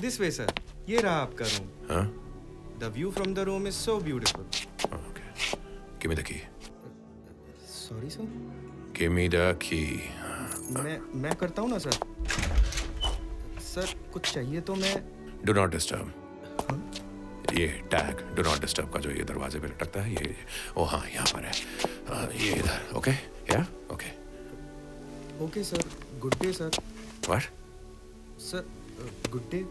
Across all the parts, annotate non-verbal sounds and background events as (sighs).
This way sir ये रहा आपका room the view from the room is so beautiful okay give me the key sorry sir give me the key मैं मैं करता हूँ ना सर सर कुछ चाहिए तो मैं डू नॉट डिस्टर्ब ये टैग डू नॉट डिस्टर्ब का जो ये दरवाजे पे लटकता है ये ओ हाँ यहाँ पर है। हाँ, ये इधर ओके या okay okay sir good day sir what sir good day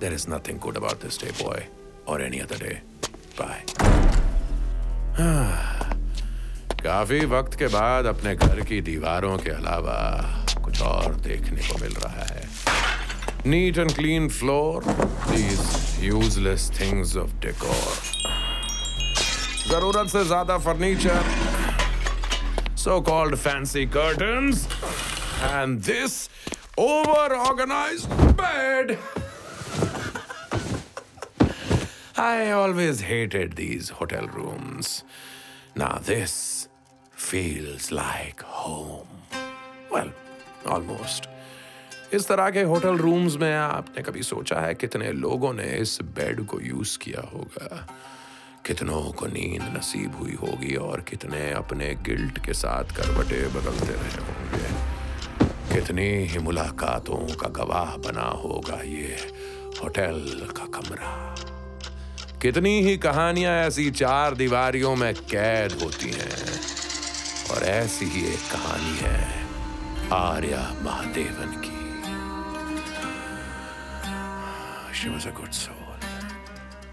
There is nothing good about this day, boy, or any other day. Bye. (sighs) काफ़ी वक्त के बाद अपने घर की दीवारों के अलावा कुछ और देखने को मिल रहा है neat and clean floor these useless things of decor ज़रूरत से ज़्यादा furniture so called fancy curtain and this over organise bed I always hated these hotel rooms. Now this feels like home. Well, almost. इस तरह के hotel rooms में आपने कभी सोचा है कितने लोगों ने इस बेड को यूज़ किया होगा कितनों को नींद नसीब हुई होगी और कितने अपने गिल्ट के साथ करवटे बदलते रहे होंगे कितनी ही मुलाकातों का गवाह बना होगा ये होटल का कमरा कितनी ही कहानियाँ ऐसी चार दीवारियों में कैद होती हैं, और ऐसी ही एक कहानी है आर्या महादेवन की। गुड सोल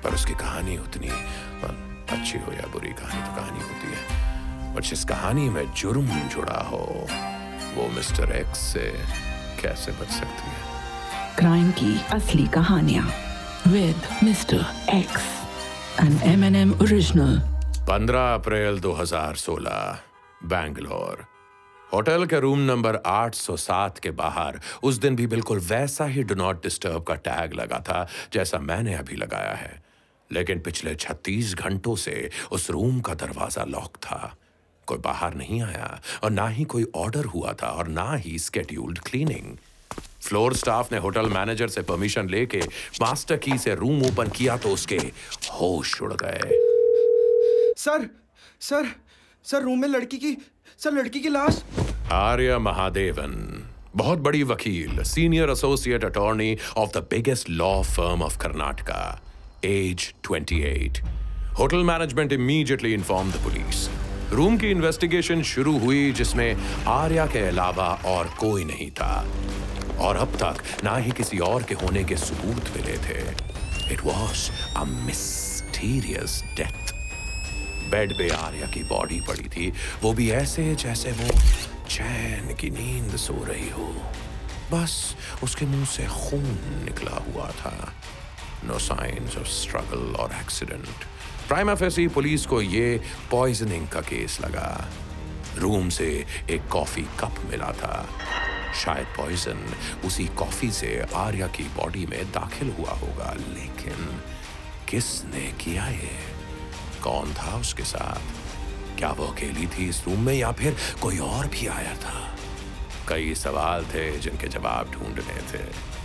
पर उसकी कहानी उतनी अच्छी हो या बुरी कहानी तो कहानी होती है। और जिस कहानी में जुर्म जुड़ा हो, वो मिस्टर एक्स से कैसे बच सकती है? क्राइम की असली कहानियाँ। With mister X N M original 15 April 2016 Bangalore. Hotel के रूम नंबर 807 के बाहर, उस दिन भी बिल्कुल वैसा ही डू नॉट डिस्टर्ब का टैग लगा था, जैसा मैंने अभी लगाया है। लेकिन पिछले 36 घंटों से उस रूम का दरवाज़ा लॉक था। कोई बाहर नहीं आया, और ना ही कोई ऑर्डर हुआ था, और ना ही स्केड्यूल्ड क्लीनिंग फ्लोर स्टाफ ने होटल मैनेजर से परमिशन लेके मास्टर की से रूम ओपन किया तो उसके होश उड़ गए सर सर सर रूम में लड़की की सर लड़की की लाश आर्य महादेवन बहुत बड़ी वकील senior associate attorney of the biggest law firm of Karnataka age 28 hotel management immediately inform the police room की इन्वेस्टिगेशन शुरू हुई जिसमें आर्या के अलावा और कोई नहीं था और अब तक ना ही किसी और के होने के सबूत मिले थे। It was a mysterious death bed पे आर्या की बॉडी पड़ी थी। वो भी ऐसे जैसे वो चैन की नींद सो रही हो। बस उसके मुँह से खून निकला हुआ था। नो साइंस ऑफ़ स्ट्रगल और एक्सीडेंट प्राइम एफएससी पुलिस को ये पॉइजनिंग का केस लगा। रूम से एक कॉफ़ी कप मिला था। शायद पॉइजन उसी कॉफ़ी से आर्या की बॉडी में दाखिल हुआ होगा, लेकिन किसने किया ये? कौन था उसके साथ? क्या वो अकेली थी इस रूम में या फिर कोई और भी आया था? कई सवाल थे जिनके जवाब ढूँढने थे।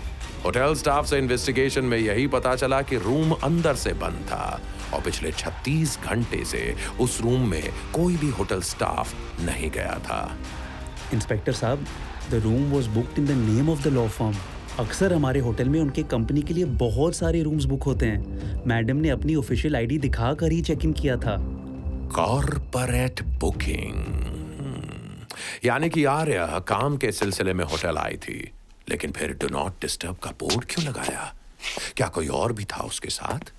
होटल स्टाफ से इन्वेस्टिगेशन में यही पता चला कि रूम अंदर से बंद था और पिछले 36 घंटे से उस रूम में कोई भी होटल स्टाफ नहीं गया था। इंस्पेक्टर साहब the room was booked in the name of the law firm अक्सर हमारे होटल में उनके कंपनी के लिए बहुत सारे रूम्स बुक होते हैं। मैडम ने अपनी ऑफिशियल आईडी दिखा कर ही चेक इन किया था। कॉरपोरेट बुकिंग यानी कि आर्या काम के सिलसिले में होटल आई थी, लेकिन फिर डू नॉट डिस्टर्ब का बोर्ड क्यों लगाया? क्या कोई और भी था उसके साथ?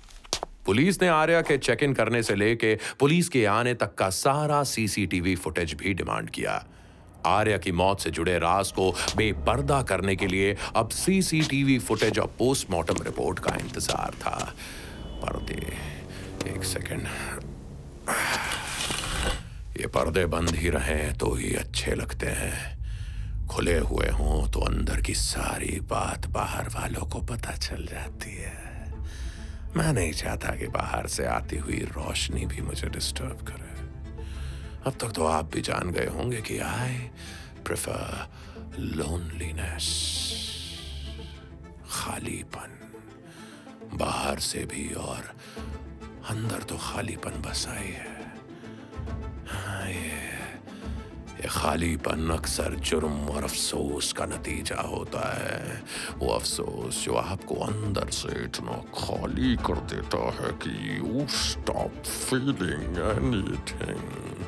पुलिस ने आर्या के चेक इन करने से लेके पुलिस के आने तक का सारा सीसीटीवी फुटेज भी डिमांड किया। आर्या की मौत से जुड़े राज को बेपर्दा करने के लिए अब सीसीटीवी फुटेज और पोस्टमार्टम रिपोर्ट का इंतज़ार था। पर्दे, एक सेकंड ये पर्दे बंद ही रहे तो ही अच्छे लगते हैं। खुले हुए हों तो अंदर की सारी बात बाहर वालों को पता चल जाती है। मैं नहीं चाहता कि बाहर से आती हुई रोशनी भी मुझे डिस्टर्ब करे। अब तक तो आप भी जान गए होंगे कि आई प्रेफर लोनलीनेस खालीपन। बाहर से भी और अंदर तो खालीपन बस आई है हाँ, खालीपन अक्सर जुर्म और अफसोस का नतीजा होता है। वो अफसोस जो आपको अंदर से इतना खाली कर देता है कि यू स्टॉप फीलिंग एनीथिंग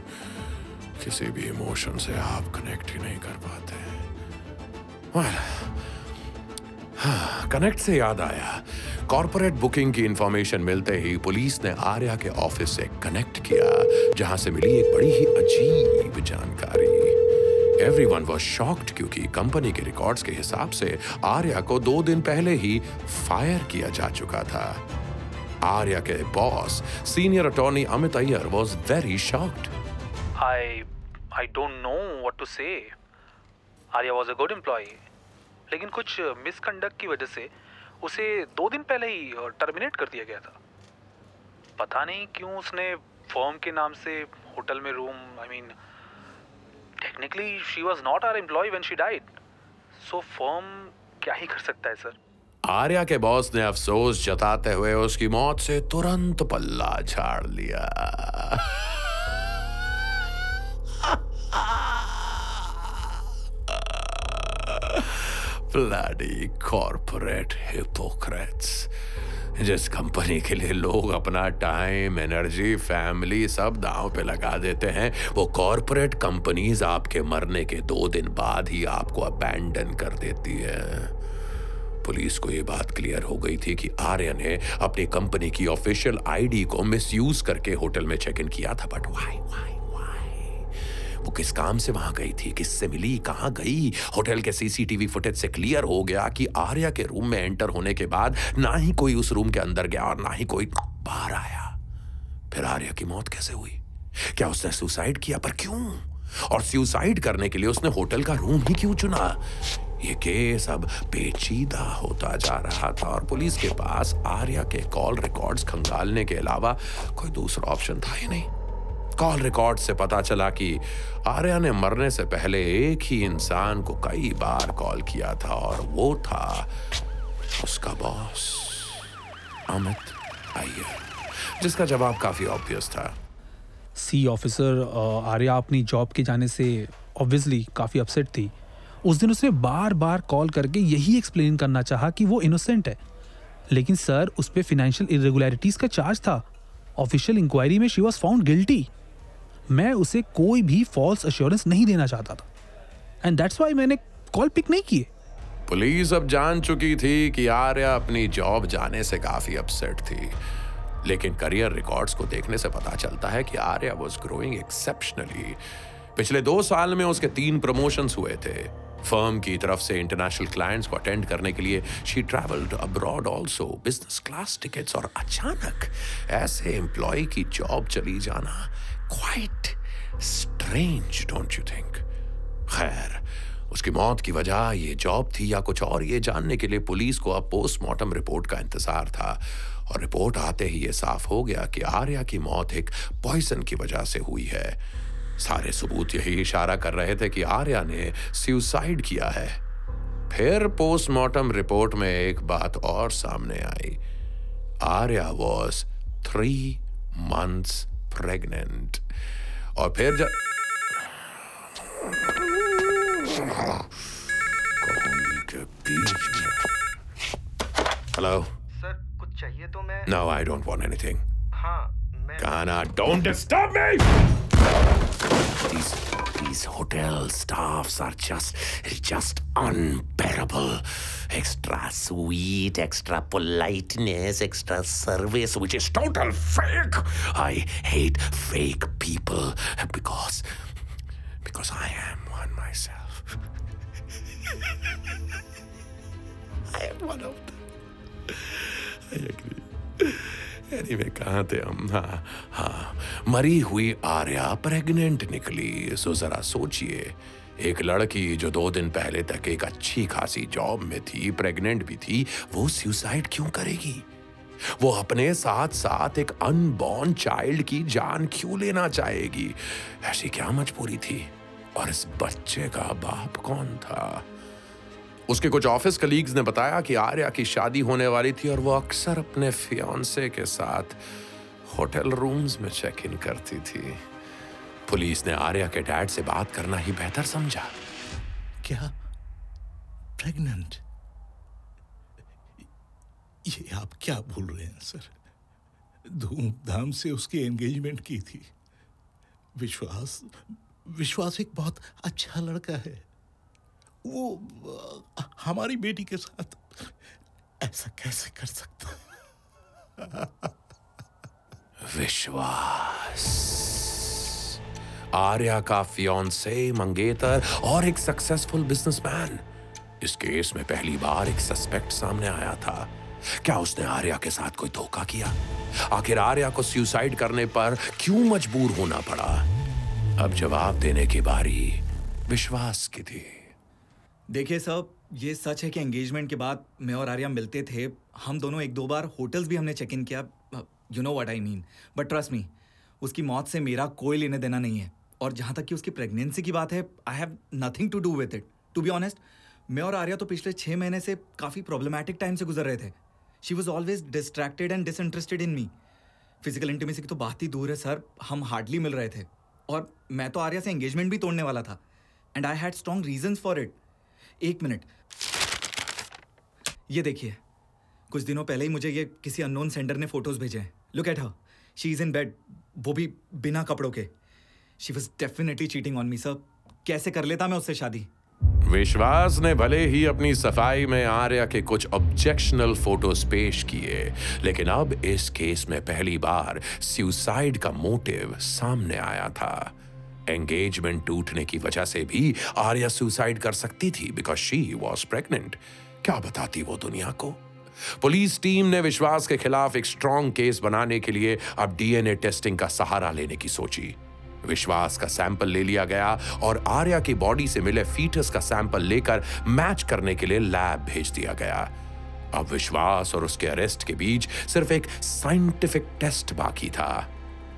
किसी भी इमोशन से आप कनेक्ट ही नहीं कर पाते। Well, हाँ, कनेक्ट से याद आया। कॉरपोरेट बुकिंग की इंफॉर्मेशन मिलते ही पुलिस ने आर्या के ऑफ़िस से कनेक्ट किया। जहाँ से मिली एक बड़ी ही अजीब जानकारी एवरीवन वाज शॉक्ड क्योंकि कंपनी के रिकॉर्ड्स के हिसाब से आर्या को दो दिन पहले ही फायर किया जा चुका था आर्या के boss senior attorney Amit Iyer was very shocked I I don't know what to say. Arya was a good employee. लेकिन कुछ मिसकंडक्ट की वजह से उसे दो दिन पहले ही टर्मिनेट कर दिया गया था पता नहीं क्यों उसने फर्म के नाम से होटल में room I mean technically she was not our employee when she died so firm क्या ही कर सकता है सर आर्या के बॉस ने अफसोस जताते हुए उसकी मौत से तुरंत पल्ला झाड़ लिया। ब्लडी कॉर्पोरेट हिपोक्रेट्स जिस कंपनी के लिए लोग अपना टाइम, एनर्जी, फैमिली सब दांव पे लगा देते हैं, वो कॉरपोरेट कंपनीज़ आपके मरने के दो दिन बाद ही आपको अबैंडन कर देती है। पुलिस को ये बात क्लियर हो गई थी कि आर्य ने अपनी कंपनी की ऑफिशियल आईडी को मिसयूज करके होटल में चेक इन किया था बट व्हाई व्हाई वो किस काम से वहाँ गई थी, किससे मिली, कहाँ गई? होटल के सीसीटीवी फुटेज से क्लियर हो गया कि आर्या के रूम में एंटर होने के बाद ना ही कोई उस रूम के अंदर गया और ना ही कोई बाहर आया। फिर आर्या की मौत कैसे हुई? क्या उसने सुसाइड किया? पर क्यों? और सुसाइड करने के लिए उसने होटल का रूम ही क्यों चुना? ये केस अब पेचीदा होता जा रहा था और पुलिस के पास आर्या के कॉल रिकॉर्ड्स खंगालने के अलावा कोई दूसरा ऑप्शन था ही नहीं। कॉल रिकॉर्ड से पता चला कि आर्या ने मरने से पहले एक ही इंसान को कई बार कॉल किया था और वो था उसका बॉस, अमित अय्यर, जिसका जवाब काफ़ी ऑब्वियस था। सी ऑफिसर आर्या अपनी जॉब के जाने से ऑब्वियसली काफ़ी अपसेट थी। उस दिन उसने बार बार कॉल करके यही एक्सप्लेन करना चाहा कि वो इनोसेंट है। लेकिन सर उस पर फिनेंशियल इरेगुलरिटीज़ का चार्ज था। ऑफिशियल इंक्वायरी में शी वॉज़ फाउंड गिल्टी मैं उसे कोई भी फॉल्स अश्योरेंस नहीं देना चाहता था। एंड दैट्स वाई मैंने कॉल पिक नहीं किए। पुलिस अब जान चुकी थी कि आर्या अपनी जॉब जाने से काफ़ी अपसेट थी। लेकिन करियर रिकॉर्ड्स को देखने से पता चलता है कि आर्या वाज ग्रोइंग एक्सेप्शनली पिछले दो साल में उसके तीन प्रमोशंस हुए थे। फर्म की तरफ़ से इंटरनेशनल क्लाइंट्स को अटेंड करने के लिए she travelled abroad also business class tickets और अचानक ऐसे एम्प्लॉय की जॉब चली जाना। Quite strange don't you think खैर, उसकी मौत की वजह ये जॉब थी या कुछ और, ये जानने के लिए पुलिस को अब पोस्टमार्टम रिपोर्ट का इंतज़ार था। और रिपोर्ट आते ही ये साफ़ हो गया कि आर्या की मौत एक पॉइजन की वजह से हुई है। सारे सबूत यही इशारा कर रहे थे कि आर्या ने सुसाइड किया है। फिर पोस्टमार्टम रिपोर्ट में एक बात और सामने आई। Arya was three months pregnant और फिर जब कहानी के बीच में हेलो सर कुछ चाहिए तो मैं no I don't want anything हाँ मैं Kana, don't disturb me! These, these hotel staffs are just, just unbearable. Extra sweet, extra politeness, extra service, which is total fake. I hate fake people because, because I am one myself. (laughs) I am one of them. I agree. Anyway कहाँ थे हम हाँ हाँ मरी हुई Arya pregnant निकली सो जरा सोचिए एक लड़की जो दो दिन पहले तक एक अच्छी खासी जॉब में थी प्रेग्नेंट भी थी, वो सुसाइड क्यों करेगी? वो अपने साथ साथ एक अनबॉर्न चाइल्ड की जान क्यों लेना चाहेगी? ऐसी क्या मजबूरी थी? और इस बच्चे का बाप कौन था? उसके कुछ ऑफ़िस कलीग्स ने बताया कि आर्या की शादी होने वाली थी और वो अक्सर अपने फियांसे के साथ होटल रूम्स में चेक इन करती थी। पुलिस ने आर्या के डैड से बात करना ही बेहतर समझा। क्या? प्रेग्नेंट? ये आप क्या भूल रहे हैं सर? धूमधाम से उसकी एंगेजमेंट की थी। विश्वास विश्वास एक बहुत अच्छा लड़का है। वो हमारी बेटी के साथ ऐसा कैसे कर सकता विश्वास। आर्या का फियांसे मंगेतर और एक सक्सेसफुल बिजनेसमैन इस केस में पहली बार एक सस्पेक्ट सामने आया था। क्या उसने आर्या के साथ कोई धोखा किया? आखिर आर्या को सुसाइड करने पर क्यों मजबूर होना पड़ा? अब जवाब देने की बारी विश्वास की थी। देखिए साहब, ये सच है कि एंगेजमेंट के बाद मैं और आर्या मिलते थे। हम दोनों एक दो बार होटल्स भी हमने चेक इन किया। You know what I mean but trust me उसकी मौत से मेरा कोई लेने देना नहीं है। और जहाँ तक कि उसकी प्रेगनेंसी की बात है I have nothing to do with it to be honest मैं और आर्या तो पिछले छः महीने से काफ़ी प्रॉब्लमैटिक टाइम से गुजर रहे थे। She was always distracted and disinterested in me physical intimacy की तो बात ही दूर है सर हम हार्डली मिल रहे थे। और मैं तो आर्या से एंगेजमेंट भी तोड़ने वाला था। And I had strong reasons for it एक मिनट। ये देखिए, कुछ दिनों पहले ही मुझे ये किसी अननोन सेंडर ने फ़ोटोज़ भेजे हैं। Look at her she is in bed वो भी बिना कपड़ों के. She was definitely cheating on me sir कैसे कर लेता मैं उससे शादी? विश्वास ने भले ही अपनी सफ़ाई में आर्या के कुछ ऑब्जेक्शनल फ़ोटोज़ पेश किए, लेकिन अब इस केस में पहली बार सुसाइड का मोटिव सामने आया था। एंगेजमेंट टूटने की वजह से भी आर्या सुसाइड कर सकती थी बिकॉज़ शी वॉज़ प्रेग्नेंट क्या बताती वो दुनिया को? पुलिस टीम ने विश्वास के खिलाफ एक स्ट्रॉन्ग केस बनाने के लिए अब डीएनए टेस्टिंग का सहारा लेने की सोची। विश्वास का सैंपल ले लिया गया और आर्या की बॉडी से मिले फीटस का सैंपल लेकर मैच करने के लिए लैब भेज दिया गया। अब विश्वास और उसके अरेस्ट के बीच सिर्फ़ एक साइंटिफिक टेस्ट बाकी था।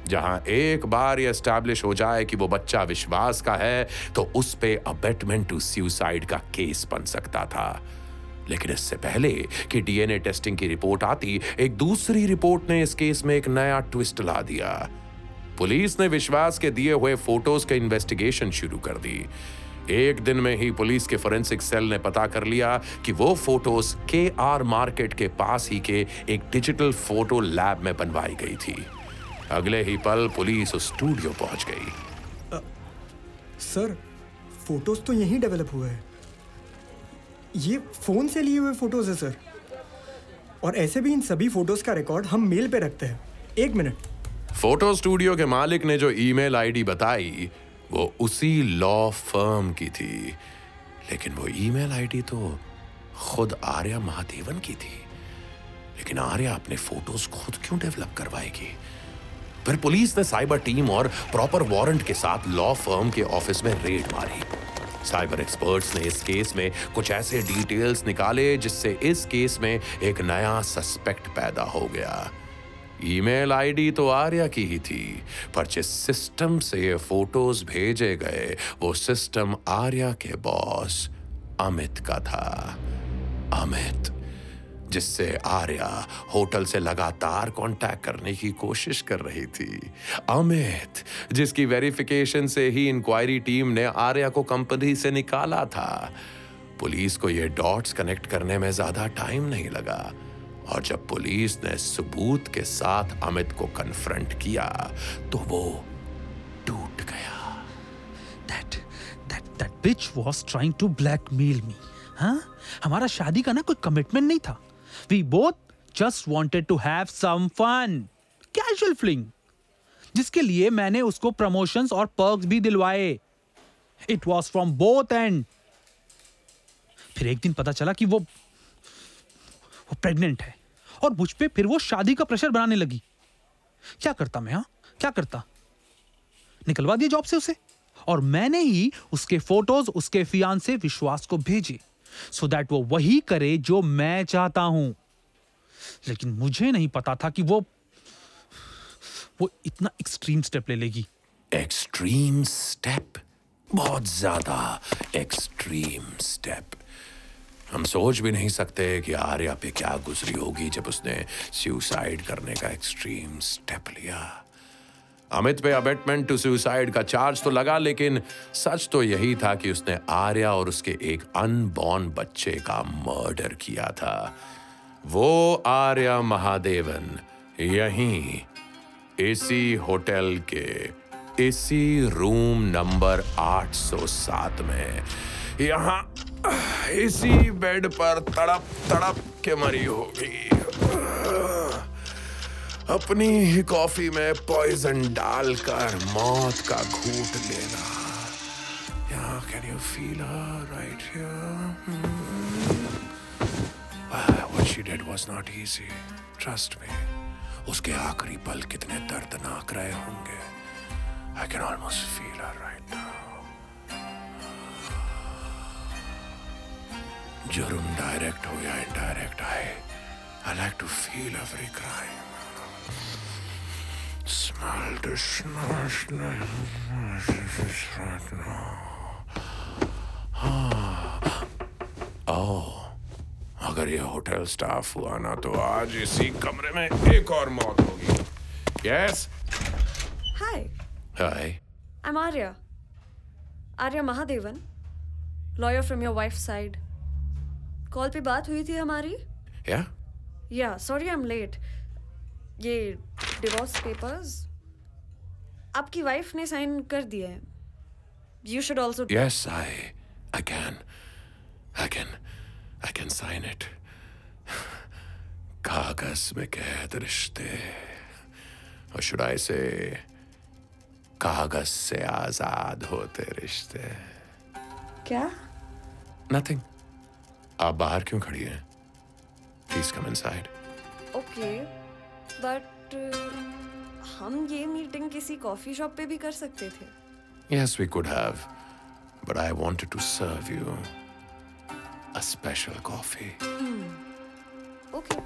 जहाँ एक बार यह एस्टैब्लिश हो जाए कि वो बच्चा विश्वास का है तो उस पे अबेटमेंट टू सुसाइड का केस बन सकता था। लेकिन इससे पहले कि डीएनए टेस्टिंग की रिपोर्ट आती एक दूसरी रिपोर्ट ने इस केस में एक नया ट्विस्ट ला दिया। पुलिस ने विश्वास के दिए हुए फ़ोटोज़ का इन्वेस्टिगेशन शुरू कर दी। एक दिन में ही पुलिस के फोरेंसिक सेल ने पता कर लिया कि वो फ़ोटोज़ के आर मार्केट के पास ही के एक डिजिटल फ़ोटो लैब में बनवाई गई थी। अगले ही पल पुलिस उस स्टूडियो पहुँच गई। आ, सर फ़ोटोज़ तो यहीं डेवलप हुए हैं। ये फ़ोन से लिए हुए फ़ोटोज़ है सर और ऐसे भी इन सभी फ़ोटोज़ का रिकॉर्ड हम मेल पे रखते हैं. एक मिनट फ़ोटो स्टूडियो के मालिक ने जो ईमेल आईडी बताई, वो उसी लॉ फर्म की थी. लेकिन वो ईमेल आईडी तो खुद आर्या महादेवन की थी. लेकिन आर्या अपने फ़ोटोज़ खुद क्यों डेवलप करवाएगी? फिर पुलिस ने साइबर टीम और प्रॉपर वारंट के साथ लॉ फर्म के ऑफ़िस में रेड मारी. साइबर एक्सपर्ट्स ने इस केस में कुछ ऐसे डिटेल्स निकाले जिससे इस केस में एक नया सस्पेक्ट पैदा हो गया। ईमेल आईडी तो आर्या की ही थी, पर जिस सिस्टम से ये फ़ोटोज़ भेजे गए, वो सिस्टम आर्या के बॉस अमित का था। अमित। जिससे आर्या होटल से लगातार कांटेक्ट करने की कोशिश कर रही थी। अमित, जिसकी वेरिफिकेशन से ही इंक्वायरी टीम ने आर्या को कंपनी से निकाला था। पुलिस को यह डॉट्स कनेक्ट करने में ज़्यादा टाइम नहीं लगा। और जब पुलिस ने सबूत के साथ अमित को कन्फ्रंट किया तो वो टूट गया। That that that bitch was trying to blackmail me हाँ? हमारा शादी का ना कोई कमिटमेंट नहीं था। We both just wanted to have some fun. Casual fling. जिसके लिए मैंने उसको प्रमोशंस और पर्क्स भी दिलवाए. It was from both and फिर एक दिन पता चला कि वो वो प्रेग्नेंट है. और मुझ पे फिर वो शादी का प्रेशर बनाने लगी. क्या करता मैं हाँ? क्या करता? निकलवा दिया जॉब से उसे. और मैंने ही उसके फ़ोटोज़ उसके फियान से विश्वास को भेजे. सो दैट वो वही करे जो मैं चाहता हूँ। लेकिन मुझे नहीं पता था कि वो वो इतना एक्सट्रीम स्टेप ले लेगी। एक्सट्रीम स्टेप बहुत ज़्यादा एक्सट्रीम स्टेप हम सोच भी नहीं सकते कि आर्या पे क्या गुजरी होगी जब उसने सुसाइड करने का एक्सट्रीम स्टेप लिया। अमित पे अबेटमेंट टू सुसाइड का चार्ज तो लगा, लेकिन सच तो यही था कि उसने आर्या और उसके एक अनबॉर्न बच्चे का मर्डर किया था। वो आर्या महादेवन, यहीं, इसी होटल के, इसी रूम नंबर 807 में। यहाँ, इसी बेड पर तड़प तड़प के मरी होगी। अपनी ही कॉफ़ी में पॉइजन डालकर मौत का घूट लेना। यहाँ can you feel right what she did was not easy, trust me. उसके आखिरी पल कितने दर्दनाक रहे होंगे। I can almost feel her right now. जुर्म डायरेक्ट हो या इनडायरेक्ट आए, I like to feel every crime. Smell the smash right oh अगर ये होटल स्टाफ हुआ ना तो आज इसी कमरे में एक और मौत होगी yes Hi, hi I'm Arya. Arya Mahadevan, lawyer from your wife's side. Call पे बात हुई थी हमारी yeah yeah sorry I am late ये डिवोर्स पेपर्स आपकी वाइफ ने साइन कर दिए हैं। You should also yes I I can I can I can sign it कागज़ में कैद रिश्ते। और शुड आई से कागज़ से आज़ाद होते रिश्ते। क्या? नथिंग आप बाहर क्यों खड़ी हैं? Please come inside okay but uh, हम ये मीटिंग किसी कॉफ़ी शॉप पे भी कर सकते थे। Yes we could have but I wanted to serve you a special coffee okay